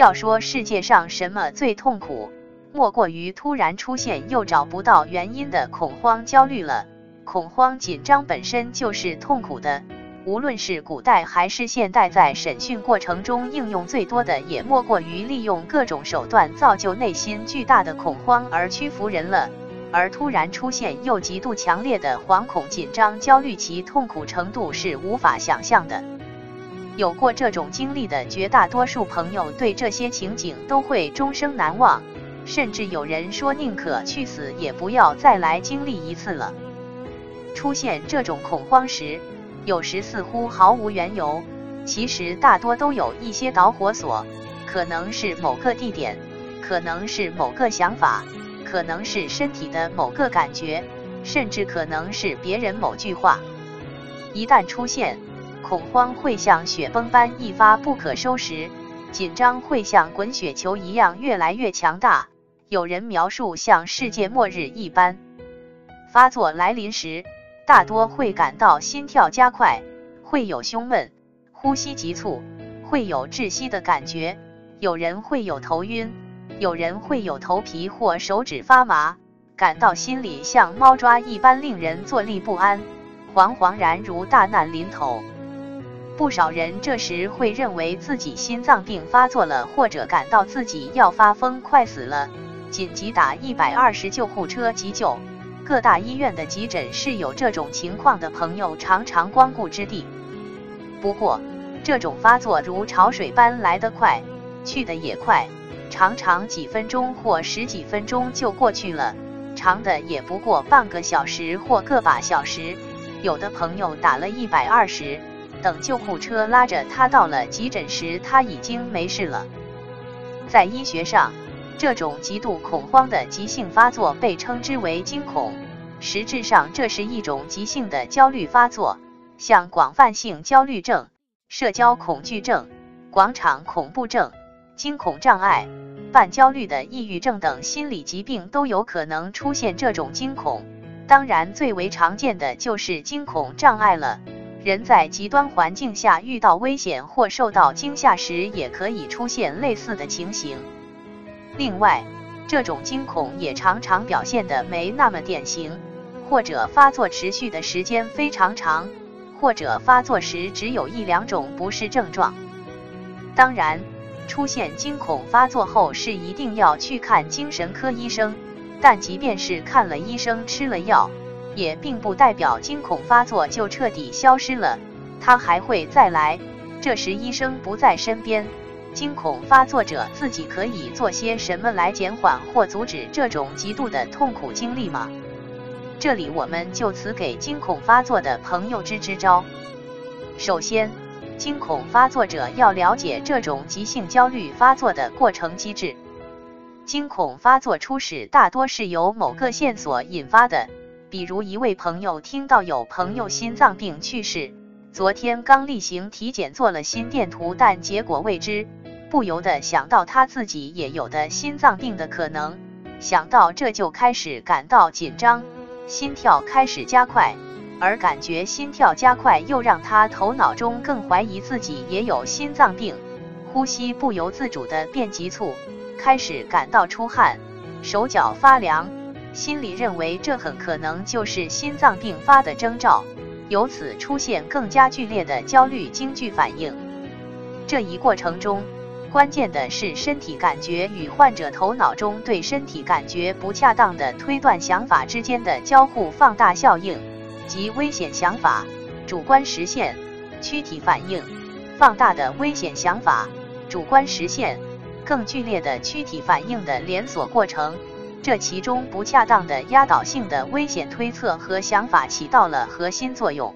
要说世界上什么最痛苦，莫过于突然出现又找不到原因的恐慌焦虑了。恐慌紧张本身就是痛苦的，无论是古代还是现代，在审讯过程中应用最多的，也莫过于利用各种手段造就内心巨大的恐慌而屈服人了。而突然出现又极度强烈的惶恐、紧张、焦虑，其痛苦程度是无法想象的。有过这种经历的绝大多数朋友，对这些情景都会终生难忘，甚至有人说宁可去死，也不要再来经历一次了。出现这种恐慌时，有时似乎毫无缘由，其实大多都有一些导火索，可能是某个地点，可能是某个想法。可能是身体的某个感觉，甚至可能是别人某句话。一旦出现，恐慌会像雪崩般一发不可收拾，紧张会像滚雪球一样越来越强大。有人描述像世界末日一般。发作来临时，大多会感到心跳加快，会有胸闷、呼吸急促，会有窒息的感觉，有人会有头晕。有人会有头皮或手指发麻，感到心里像猫抓一般令人坐立不安，惶惶然如大难临头。不少人这时会认为自己心脏病发作了，或者感到自己要发疯快死了，紧急打一百二十救护车急救。各大医院的急诊室有这种情况的朋友常常光顾之地。不过，这种发作如潮水般来得快，去得也快。常常几分钟或十几分钟就过去了，长的也不过半个小时或个把小时。有的朋友打了一百二十，等救护车拉着他到了急诊时，他已经没事了。在医学上，这种极度恐慌的急性发作被称之为惊恐，实质上这是一种急性的焦虑发作，像广泛性焦虑症、社交恐惧症、广场恐怖症。惊恐障碍、半焦虑的抑郁症等心理疾病都有可能出现这种惊恐。当然，最为常见的就是惊恐障碍了。人在极端环境下遇到危险或受到惊吓时，也可以出现类似的情形。另外，这种惊恐也常常表现的没那么典型，或者发作持续的时间非常长，或者发作时只有一两种不适症状。当然。出现惊恐发作后是一定要去看精神科医生，但即便是看了医生吃了药，也并不代表惊恐发作就彻底消失了，他还会再来。这时医生不在身边，惊恐发作者自己可以做些什么来减缓或阻止这种极度的痛苦经历吗？这里我们就此给惊恐发作的朋友支支招。首先。惊恐发作者要了解这种急性焦虑发作的过程机制。惊恐发作初始大多是由某个线索引发的，比如一位朋友听到有朋友心脏病去世，昨天刚例行体检做了心电图，但结果未知，不由得想到他自己也有的心脏病的可能，想到这就开始感到紧张，心跳开始加快。而感觉心跳加快，又让他头脑中更怀疑自己也有心脏病，呼吸不由自主的变急促，开始感到出汗，手脚发凉，心里认为这很可能就是心脏病发的征兆，由此出现更加剧烈的焦虑惊惧反应。这一过程中，关键的是身体感觉与患者头脑中对身体感觉不恰当的推断想法之间的交互放大效应。及危险想法、主观实现、躯体反应、放大的危险想法、主观实现、更剧烈的躯体反应的连锁过程，这其中不恰当的压倒性的危险推测和想法起到了核心作用。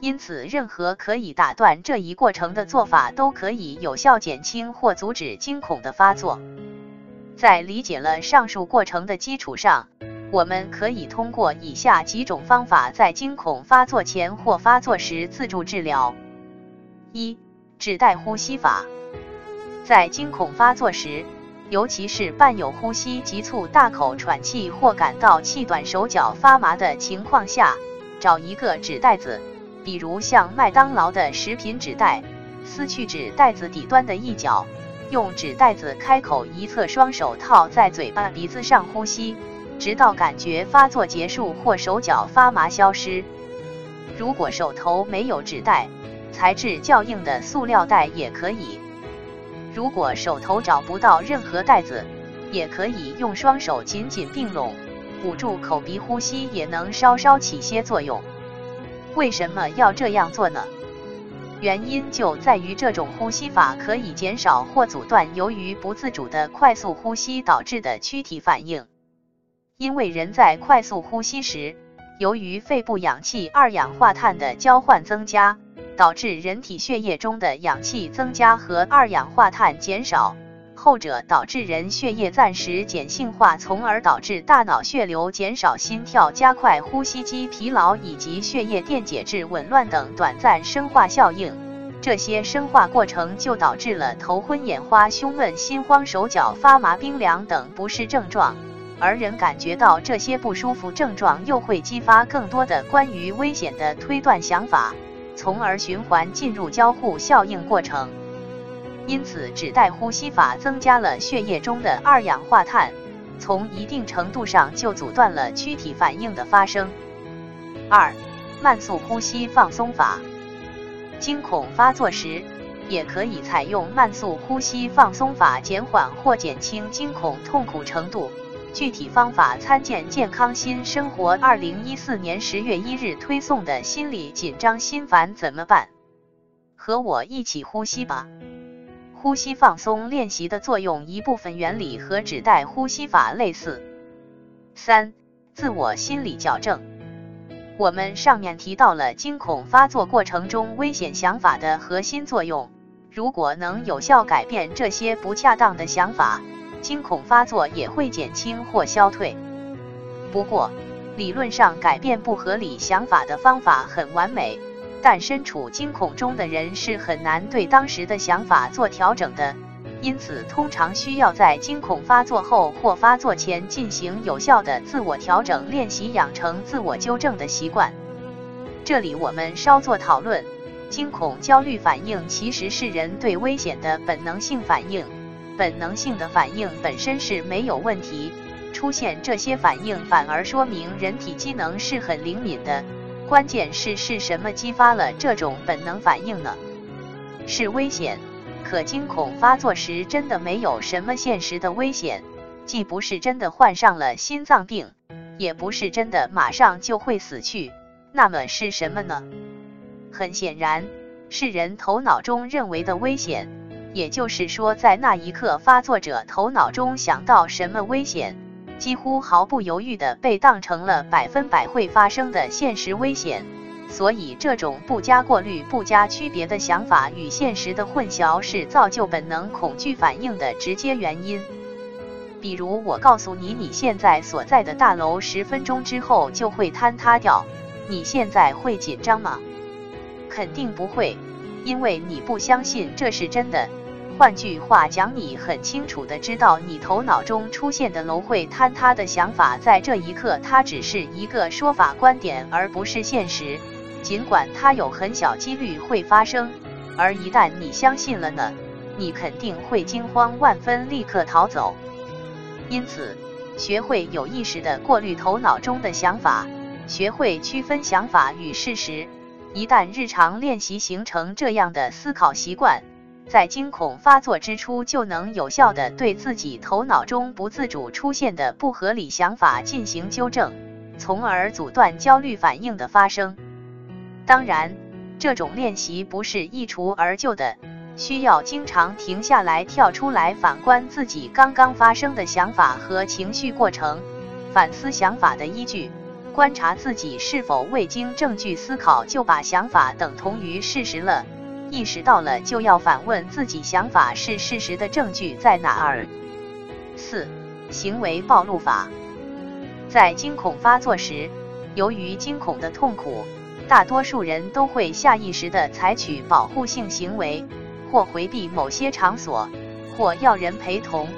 因此，任何可以打断这一过程的做法，都可以有效减轻或阻止惊恐的发作。在理解了上述过程的基础上。我们可以通过以下几种方法，在惊恐发作前或发作时自助治疗：一、指代呼吸法。在惊恐发作时，尤其是伴有呼吸急促、大口喘气或感到气短、手脚发麻的情况下，找一个纸袋子，比如像麦当劳的食品纸袋，撕去纸袋子底端的一角。用纸袋子开口一侧双手套在嘴巴鼻子上呼吸，直到感觉发作结束或手脚发麻消失。如果手头没有纸袋，材质较硬的塑料袋也可以。如果手头找不到任何袋子，也可以用双手紧紧并拢，捂住口鼻呼吸，也能稍稍起些作用。为什么要这样做呢？原因就在于这种呼吸法可以减少或阻断由于不自主的快速呼吸导致的躯体反应。因为人在快速呼吸时，由于肺部氧气二氧化碳的交换增加，导致人体血液中的氧气增加和二氧化碳减少。后者导致人血液暂时碱性化，从而导致大脑血流减少、心跳加快、呼吸肌疲劳以及血液电解质紊乱等短暂生化效应。这些生化过程就导致了头昏眼花、胸闷、心慌、手脚发麻、冰凉等不适症状。而人感觉到这些不舒服症状，又会激发更多的关于危险的推断想法，从而循环进入交互效应过程。因此，纸袋呼吸法增加了血液中的二氧化碳，从一定程度上就阻断了躯体反应的发生。二、慢速呼吸放松法，惊恐发作时也可以采用慢速呼吸放松法，减缓或减轻惊恐痛苦程度。具体方法参见《健康新生活》二零一四年十月一日推送的心理紧张心烦怎么办？和我一起呼吸吧。呼吸放松练习的作用一部分原理和纸袋呼吸法类似。三、自我心理矫正。我们上面提到了惊恐发作过程中危险想法的核心作用，如果能有效改变这些不恰当的想法，惊恐发作也会减轻或消退。不过，理论上改变不合理想法的方法很完美。但身处惊恐中的人是很难对当时的想法做调整的，因此通常需要在惊恐发作后或发作前进行有效的自我调整练习，养成自我纠正的习惯。这里我们稍作讨论：惊恐焦虑反应其实是人对危险的本能性反应，本能性的反应本身是没有问题，出现这些反应反而说明人体机能是很灵敏的。关键是是什么激发了这种本能反应呢？是危险。可惊恐发作时真的没有什么现实的危险，既不是真的患上了心脏病，也不是真的马上就会死去。那么是什么呢？很显然，是人头脑中认为的危险。也就是说，在那一刻，发作者头脑中想到什么危险。几乎毫不犹豫地被当成了百分百会发生的现实危险，所以这种不加过滤、不加区别的想法与现实的混淆是造就本能恐惧反应的直接原因。比如，我告诉你你现在所在的大楼十分钟之后就会坍塌掉，你现在会紧张吗？肯定不会，因为你不相信这是真的。换句话讲，你很清楚的知道，你头脑中出现的楼会坍塌的想法，在这一刻它只是一个说法观点，而不是现实。尽管它有很小几率会发生，而一旦你相信了呢，你肯定会惊慌万分，立刻逃走。因此，学会有意识的过滤头脑中的想法，学会区分想法与事实。一旦日常练习形成这样的思考习惯。在惊恐发作之初，就能有效的对自己头脑中不自主出现的不合理想法进行纠正，从而阻断焦虑反应的发生。当然，这种练习不是一蹴而就的，需要经常停下来、跳出来反观自己刚刚发生的想法和情绪过程，反思想法的依据，观察自己是否未经证据思考就把想法等同于事实了。意识到了，就要反问自己：想法是事实的证据在哪儿？四、行为暴露法。在惊恐发作时，由于惊恐的痛苦，大多数人都会下意识地采取保护性行为，或回避某些场所，或要人陪同，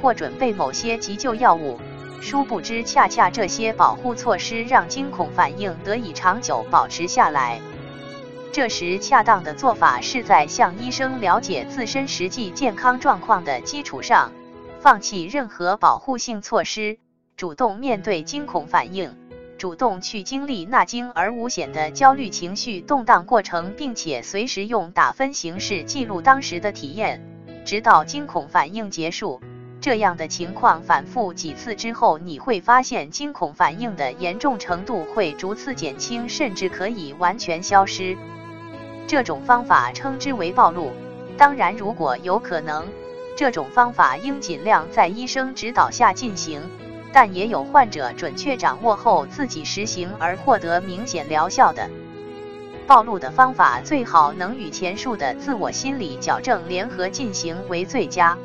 或准备某些急救药物。殊不知，恰恰这些保护措施让惊恐反应得以长久保持下来。这时，恰当的做法是在向医生了解自身实际健康状况的基础上，放弃任何保护性措施，主动面对惊恐反应，主动去经历那惊而无险的焦虑情绪动荡过程，并且随时用打分形式记录当时的体验，直到惊恐反应结束。这样的情况反复几次之后，你会发现惊恐反应的严重程度会逐次减轻，甚至可以完全消失。这种方法称之为暴露。当然，如果有可能，这种方法应尽量在医生指导下进行。但也有患者准确掌握后自己实行而获得明显疗效的。暴露的方法最好能与前述的自我心理矫正联合进行为最佳。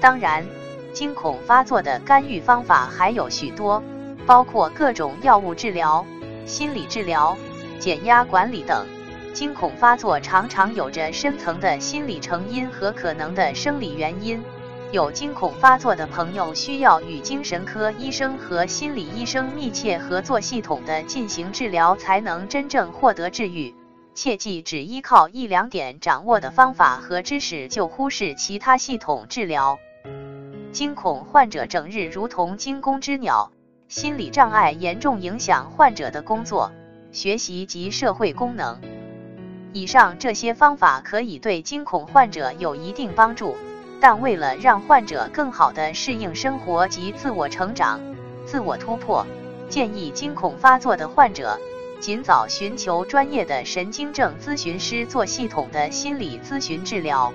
当然，惊恐发作的干预方法还有许多，包括各种药物治疗、心理治疗、减压管理等。惊恐发作常常有着深层的心理成因和可能的生理原因。有惊恐发作的朋友需要与精神科医生和心理医生密切合作，系统的进行治疗，才能真正获得治愈。切记，只依靠一两点掌握的方法和知识，就忽视其他系统治疗。惊恐患者整日如同惊弓之鸟，心理障碍严重影响患者的工作、学习及社会功能。以上这些方法可以对惊恐患者有一定帮助，但为了让患者更好地适应生活及自我成长、自我突破，建议惊恐发作的患者尽早寻求专业的神经症咨询师做系统的心理咨询治疗。